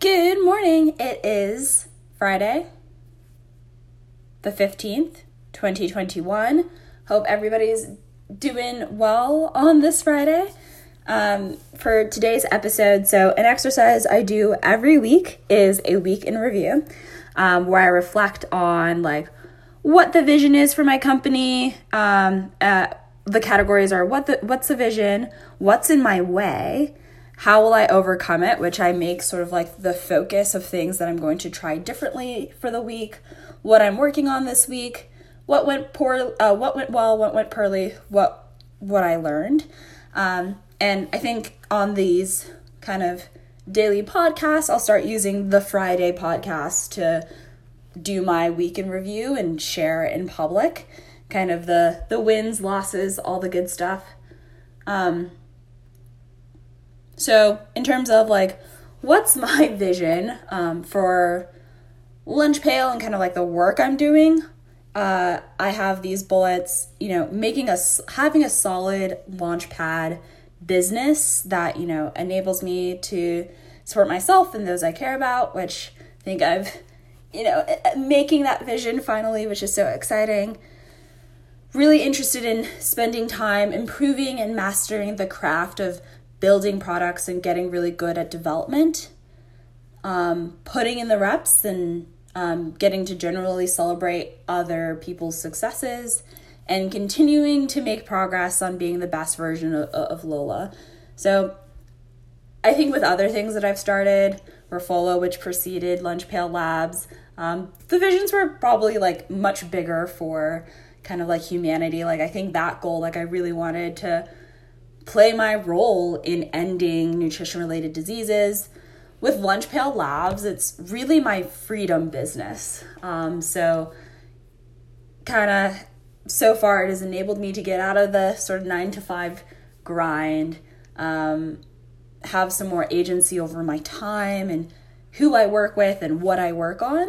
Good morning. It is Friday, the 15th, 2021. Hope everybody's doing well on this Friday. Um, for today's episode, so an exercise I do every week is a week in review um, where I reflect on like what the vision is for my company. Um, uh, the categories are what the what's the vision, what's in my way, how will I overcome it, which I make sort of like the focus of things that I'm going to try differently for the week, what I'm working on this week, what went poor, uh, what went well, what went poorly, what what I learned, um, and I think on these kind of daily podcasts, I'll start using the Friday podcast to do my week in review and share in public, kind of the the wins, losses, all the good stuff. Um, so, in terms of like, what's my vision um, for Lunch Pail and kind of like the work I'm doing? Uh, I have these bullets, you know, making us having a solid launch pad business that, you know, enables me to support myself and those I care about, which I think I've, you know, making that vision finally, which is so exciting. Really interested in spending time improving and mastering the craft of building products and getting really good at development, um, putting in the reps and um, getting to generally celebrate other people's successes, and continuing to make progress on being the best version of, of Lola. So, I think with other things that I've started, Refolo, which preceded Lunch Pail Labs, um, the visions were probably like much bigger for kind of like humanity. Like, I think that goal, like, I really wanted to play my role in ending nutrition related diseases. With Lunch Pail Labs, it's really my freedom business. Um, so, kind of so far, it has enabled me to get out of the sort of nine to five grind, um, have some more agency over my time and who I work with and what I work on,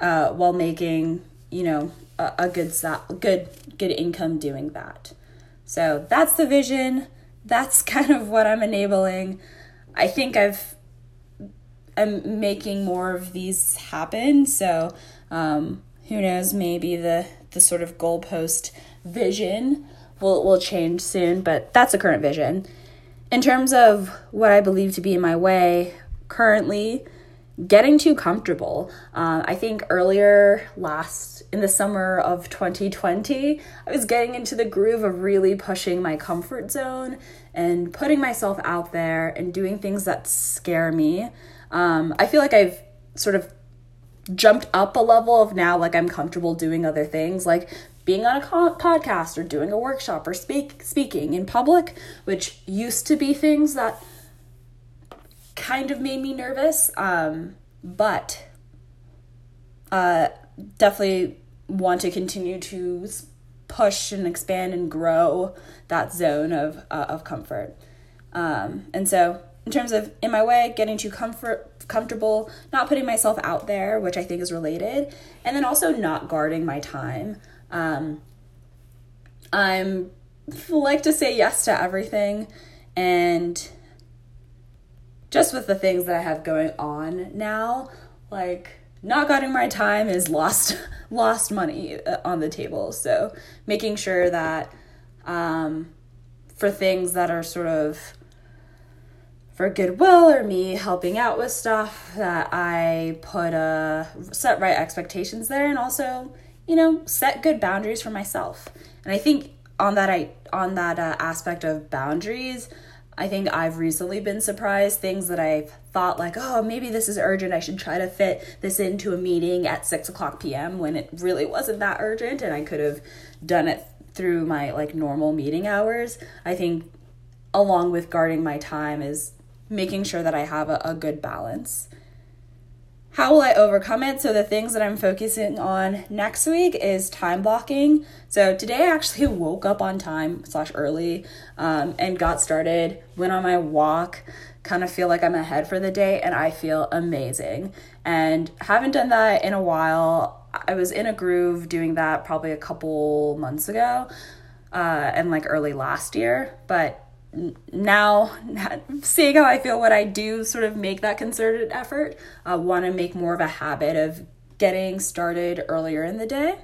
uh, while making you know a, a good good good income doing that. So that's the vision that's kind of what I'm enabling. I think I've I'm making more of these happen. So um, who knows? Maybe the the sort of goalpost vision will will change soon, but that's the current vision. In terms of what I believe to be in my way currently, getting too comfortable. Uh, I think earlier last in the summer of 2020, I was getting into the groove of really pushing my comfort zone and putting myself out there and doing things that scare me. Um, I feel like I've sort of jumped up a level of now, like I'm comfortable doing other things, like being on a co- podcast or doing a workshop or speak speaking in public, which used to be things that kind of made me nervous. Um, but uh, definitely want to continue to push and expand and grow that zone of uh, of comfort. Um, and so, in terms of in my way, getting too comfort comfortable, not putting myself out there, which I think is related, and then also not guarding my time. Um, I'm like to say yes to everything, and just with the things that I have going on now, like not guarding my time is lost lost money uh, on the table. So making sure that um, for things that are sort of for goodwill or me helping out with stuff that I put a set right expectations there and also you know set good boundaries for myself. And I think on that I on that uh, aspect of boundaries I think I've recently been surprised things that I've thought like, oh, maybe this is urgent. I should try to fit this into a meeting at six o'clock p.m. when it really wasn't that urgent, and I could have done it through my like normal meeting hours. I think, along with guarding my time, is making sure that I have a, a good balance. How will I overcome it? So, the things that I'm focusing on next week is time blocking. So, today I actually woke up on time slash early um, and got started, went on my walk, kind of feel like I'm ahead for the day, and I feel amazing. And haven't done that in a while. I was in a groove doing that probably a couple months ago uh, and like early last year, but now seeing how I feel when I do sort of make that concerted effort, I want to make more of a habit of getting started earlier in the day.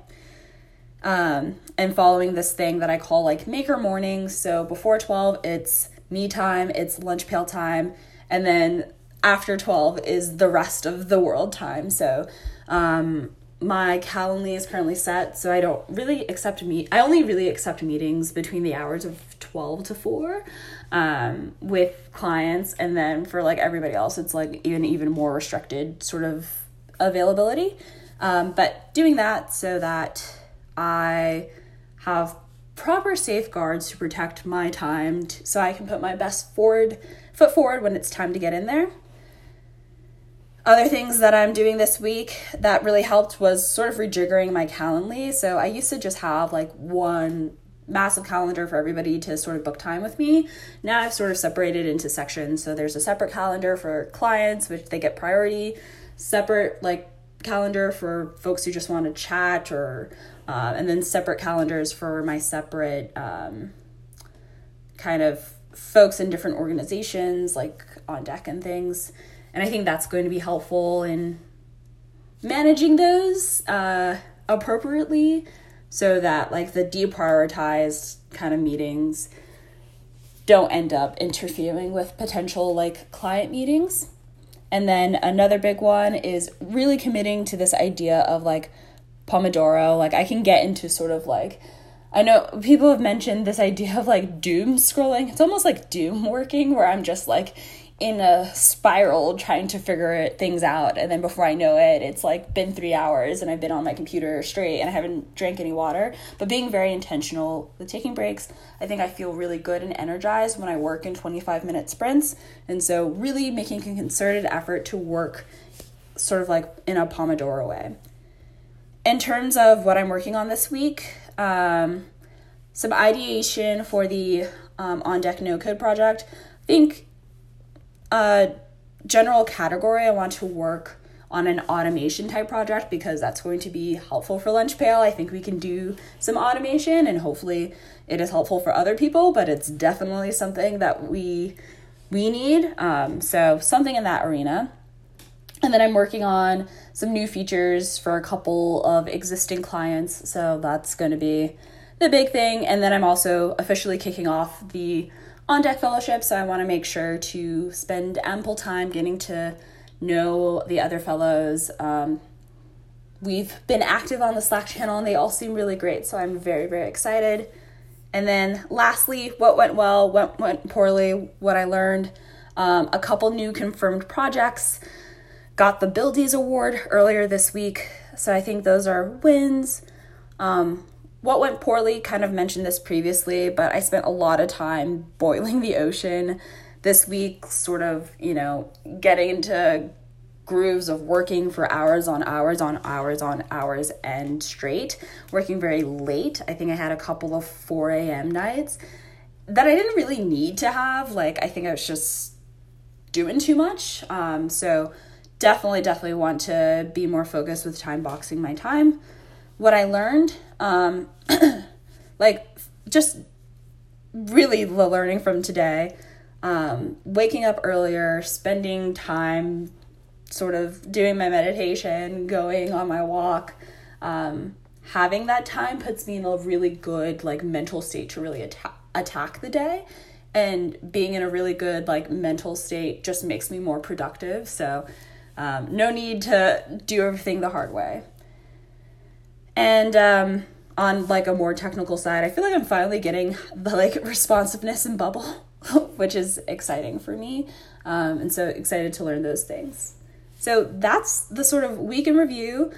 Um, and following this thing that I call like maker mornings. So before 12, it's me time, it's lunch pail time, and then after 12 is the rest of the world time. So um, my Calendly is currently set, so I don't really accept meet. I only really accept meetings between the hours of twelve to four, um, with clients, and then for like everybody else, it's like even even more restricted sort of availability. Um, but doing that so that I have proper safeguards to protect my time, t- so I can put my best forward foot forward when it's time to get in there. Other things that I'm doing this week that really helped was sort of rejiggering my Calendly. So I used to just have like one massive calendar for everybody to sort of book time with me. Now I've sort of separated into sections. So there's a separate calendar for clients, which they get priority, separate like calendar for folks who just want to chat or uh, and then separate calendars for my separate um, kind of folks in different organizations like on deck and things and I think that's going to be helpful in managing those uh, appropriately so that like the deprioritized kind of meetings don't end up interfering with potential like client meetings. And then another big one is really committing to this idea of like Pomodoro. Like I can get into sort of like I know people have mentioned this idea of like doom scrolling. It's almost like doom working where I'm just like in a spiral trying to figure things out. And then before i know it it's like been three hours and i've been on my computer straight and i haven't drank any water. But being very intentional with taking breaks i think i feel really good and energized when i work in 25 minute sprints. And so really making a concerted effort to work sort of like in a pomodoro way. In terms of what i'm working on this week um, some ideation for the um, on deck no code project. I think a general category, I want to work on an automation type project because that's going to be helpful for Lunch Pail. I think we can do some automation and hopefully it is helpful for other people, but it's definitely something that we we need. Um, so something in that arena. And then I'm working on some new features for a couple of existing clients. So that's going to be the big thing. And then I'm also officially kicking off the on deck fellowship, so I want to make sure to spend ample time getting to know the other fellows. Um, we've been active on the Slack channel and they all seem really great, so I'm very, very excited. And then lastly, what went well, what went poorly, what I learned. Um, a couple new confirmed projects. Got the Buildies Award earlier this week, so I think those are wins. Um, what went poorly, kind of mentioned this previously, but I spent a lot of time boiling the ocean this week, sort of, you know, getting into grooves of working for hours on hours on hours on hours and straight, working very late. I think I had a couple of 4 a.m. nights that I didn't really need to have. Like, I think I was just doing too much. Um, so, definitely, definitely want to be more focused with time boxing my time what I learned, um, like just really learning from today, um, waking up earlier, spending time sort of doing my meditation, going on my walk, um, having that time puts me in a really good like mental state to really attack attack the day. And being in a really good like mental state just makes me more productive. So um, no need to do everything the hard way and um, on like a more technical side, I feel like I'm finally getting the like responsiveness and bubble, which is exciting for me. Um, and so excited to learn those things. So that's the sort of week in review.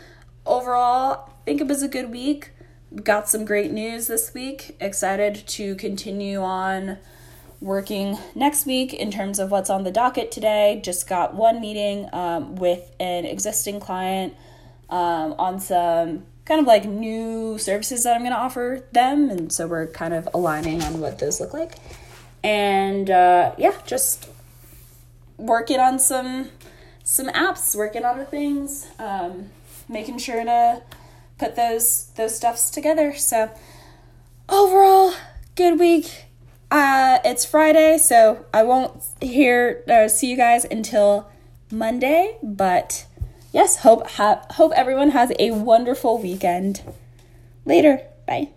Overall, I think it was a good week. Got some great news this week. Excited to continue on working next week in terms of what's on the docket today. Just got one meeting um, with an existing client um, on some kind of like new services that I'm going to offer them. And so we're kind of aligning on what those look like. And uh, yeah, just working on some some apps, working on the things, um, making sure to put those those stuffs together. So overall, good week. uh, it's Friday, so I won't hear uh, see you guys until Monday. But yes, hope ha- hope everyone has a wonderful weekend. Later, bye.